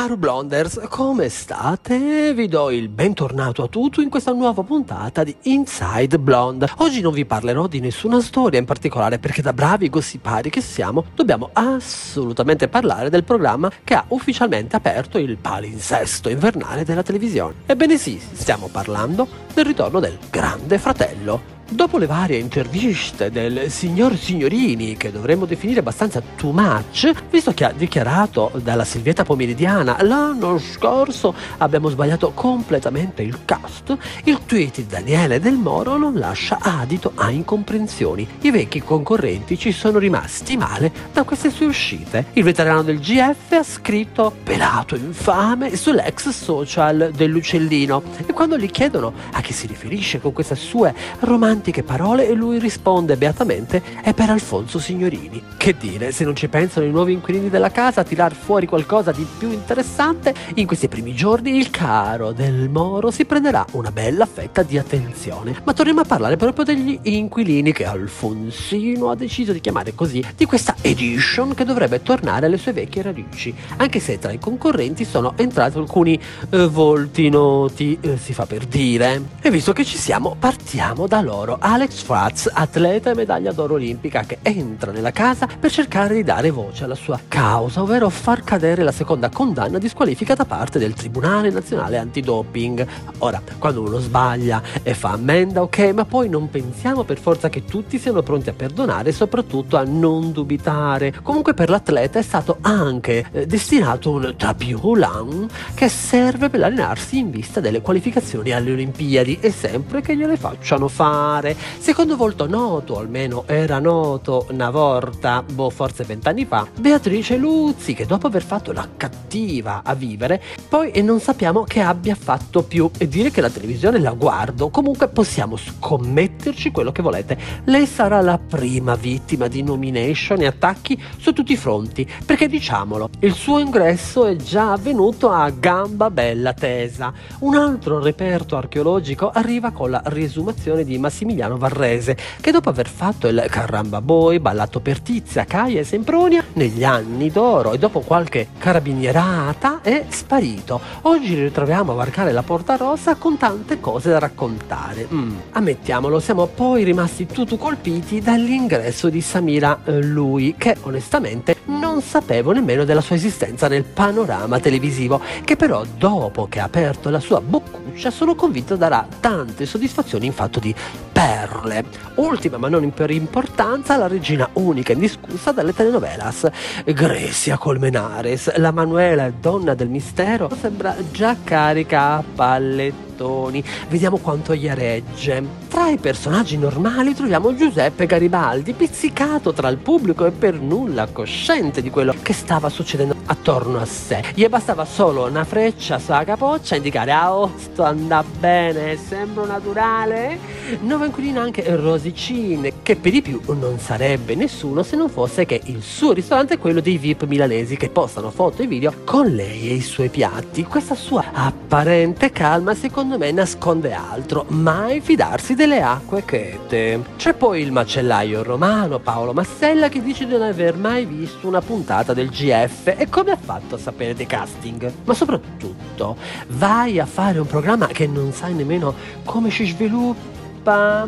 Caro Blonders, come state? Vi do il bentornato a tutti in questa nuova puntata di Inside Blonde. Oggi non vi parlerò di nessuna storia in particolare perché da bravi gossipari che siamo dobbiamo assolutamente parlare del programma che ha ufficialmente aperto il palinsesto invernale della televisione. Ebbene sì, stiamo parlando del ritorno del Grande Fratello Dopo le varie interviste del signor Signorini, che dovremmo definire abbastanza too much, visto che ha dichiarato dalla Silvietta Pomeridiana l'anno scorso abbiamo sbagliato completamente il cast, il tweet di Daniele Del Moro non lascia adito a incomprensioni. I vecchi concorrenti ci sono rimasti male da queste sue uscite. Il veterano del GF ha scritto pelato infame sull'ex social dell'uccellino e quando gli chiedono a chi si riferisce con queste sue romantiche romantiche parole e lui risponde beatamente è per Alfonso Signorini. Che dire, se non ci pensano i nuovi inquilini della casa a tirar fuori qualcosa di più interessante, in questi primi giorni il caro del Moro si prenderà una bella fetta di attenzione. Ma torniamo a parlare proprio degli inquilini che Alfonsino ha deciso di chiamare così, di questa edition che dovrebbe tornare alle sue vecchie radici, anche se tra i concorrenti sono entrati alcuni eh, volti noti, eh, si fa per dire. E visto che ci siamo, partiamo da loro d'oro Alex Fratz, atleta e medaglia d'oro olimpica, che entra nella casa per cercare di dare voce alla sua causa, ovvero far cadere la seconda condanna di squalifica da parte del Tribunale Nazionale Antidoping. Ora, quando uno sbaglia e fa ammenda, ok, ma poi non pensiamo per forza che tutti siano pronti a perdonare e soprattutto a non dubitare. Comunque per l'atleta è stato anche eh, destinato un tapiulan che serve per allenarsi in vista delle qualificazioni alle Olimpiadi e sempre che gliele facciano fare mare. Secondo volto noto, almeno era noto una volta, boh, forse vent'anni fa, Beatrice Luzzi, che dopo aver fatto la cattiva a vivere, poi non sappiamo che abbia fatto più. E dire che la televisione la guardo, comunque possiamo scommetterci quello che volete. Lei sarà la prima vittima di nomination e attacchi su tutti i fronti, perché diciamolo, il suo ingresso è già avvenuto a gamba bella tesa. Un altro reperto archeologico arriva con la riesumazione di Massimiliano Massimiliano Varrese, che dopo aver fatto il Carramba Boy, ballato per Tizia, Caia e Sempronia, negli anni d'oro e dopo qualche carabinierata è sparito. Oggi li ritroviamo a varcare la Porta Rossa con tante cose da raccontare. Mm. Ammettiamolo, siamo poi rimasti tutti colpiti dall'ingresso di Samira eh, Lui, che onestamente non sapevo nemmeno della sua esistenza nel panorama televisivo, che però dopo che ha aperto la sua boccuccia sono convinto darà tante soddisfazioni in fatto di perle. Ultima ma non per importanza, la regina unica indiscussa delle telenovelas. Grecia Colmenares, la Manuela donna del mistero, sembra già carica a pallettini mattoni, vediamo quanto gli regge. Tra i personaggi normali troviamo Giuseppe Garibaldi, pizzicato tra il pubblico e per nulla cosciente di quello che stava succedendo attorno a sé. Gli bastava solo una freccia sulla capoccia a indicare ah oh, sto bene, sembro naturale. Nuova inquilina anche Rosicine, che per di più non sarebbe nessuno se non fosse che il suo ristorante è quello dei VIP milanesi che postano foto e video con lei e i suoi piatti. Questa sua apparente calma secondo me nasconde altro, mai fidarsi delle acque chete. C'è poi il macellaio romano Paolo Massella che dice di non aver mai visto una puntata del GF e come ha fatto a sapere dei casting. Ma soprattutto, vai a fare un programma che non sai nemmeno come si sviluppa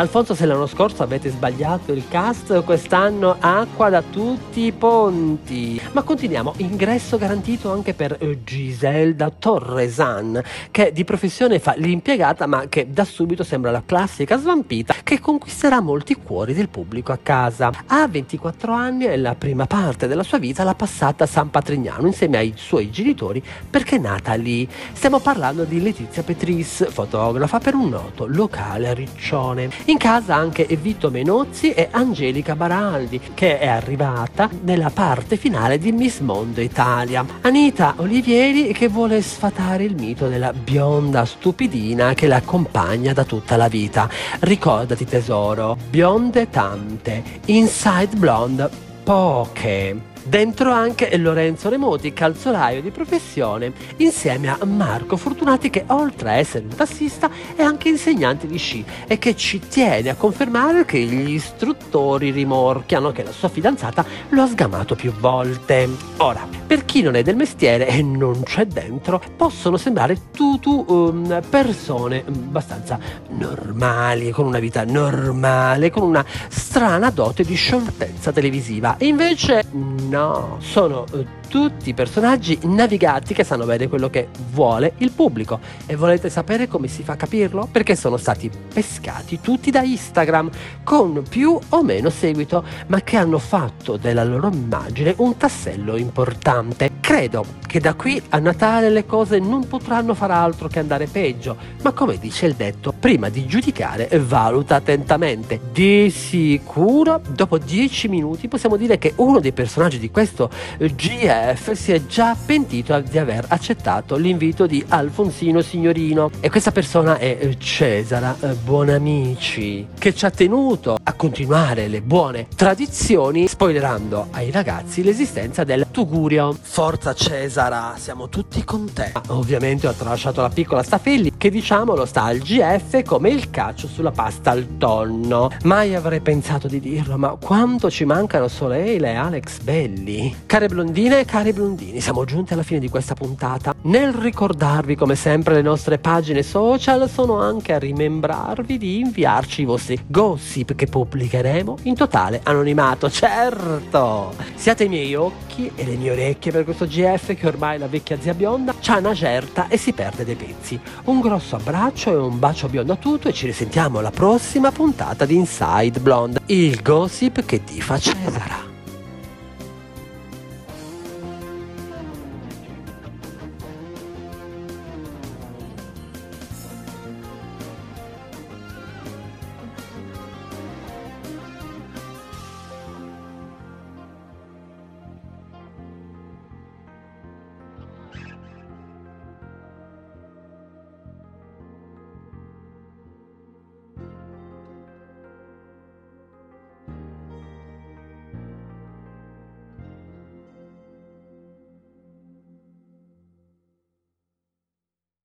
Alfonso, se l'anno scorso avete sbagliato il cast, quest'anno acqua da tutti i ponti. Ma continuiamo, ingresso garantito anche per Giselda Torresan, che di professione fa l'impiegata, ma che da subito sembra la classica svampita che conquisterà molti cuori del pubblico a casa. Ha 24 anni e la prima parte della sua vita l'ha passata a San Patrignano insieme ai suoi genitori perché è nata lì. Stiamo parlando di Letizia Petris, fotografa per un noto locale a Riccione. In casa anche Vito Menozzi e Angelica Baraldi, che è arrivata nella parte finale di Miss Mondo Italia. Anita Olivieri che vuole sfatare il mito della bionda stupidina che l'accompagna da tutta la vita. Ricordati tesoro, bionde tante, inside blonde poche. Dentro anche Lorenzo Remoti, calzolaio di professione, insieme a Marco Fortunati che oltre a essere un tassista è anche insegnante di sci e che ci tiene a confermare che gli istruttori rimorchiano che la sua fidanzata lo ha sgamato più volte. Ora, per chi non è del mestiere e non c'è dentro, possono sembrare tutu um, persone abbastanza normali, con una vita normale, con una strana dote di scioltezza televisiva. E invece no, sono uh, tutti personaggi navigati che sanno bene quello che vuole il pubblico. E volete sapere come si fa a capirlo? Perché sono stati pescati tutti da Instagram, con più o meno seguito, ma che hanno fatto della loro immagine un tassello importante. Credo che da qui a Natale le cose non potranno far altro che andare peggio, ma come dice il detto, prima di giudicare valuta attentamente. Di sicuro, dopo dieci minuti possiamo dire che uno dei personaggi di questo GF si è già pentito di aver accettato l'invito di Alfonsino Signorino e questa persona è Cesara Buonamici che ci ha tenuto a continuare le buone tradizioni spoilerando ai ragazzi l'esistenza del Tugurio. Forza Cesara, siamo tutti con te. Ovviamente ho tralasciato la piccola Stafelli che diciamolo sta al GF come il calcio sulla pasta al tonno. Mai avrei pensato di dirlo, ma quanto ci mancano Soleil e Alex Belli. Care blondine, cari blondini, siamo giunti alla fine di questa puntata. Nel ricordarvi come sempre le nostre pagine social, sono anche a rimembrarvi di inviarci i vostri gossip che pubblicheremo in totale anonimato, certo! Siate i miei occhi e le mie orecchie per questo GF che ormai la vecchia zia bionda c'ha una certa e si perde dei pezzi. Un grosso abbraccio e un bacio biondo a tutto e ci risentiamo alla prossima puntata di Inside Blonde, il gossip che ti fa Cesara.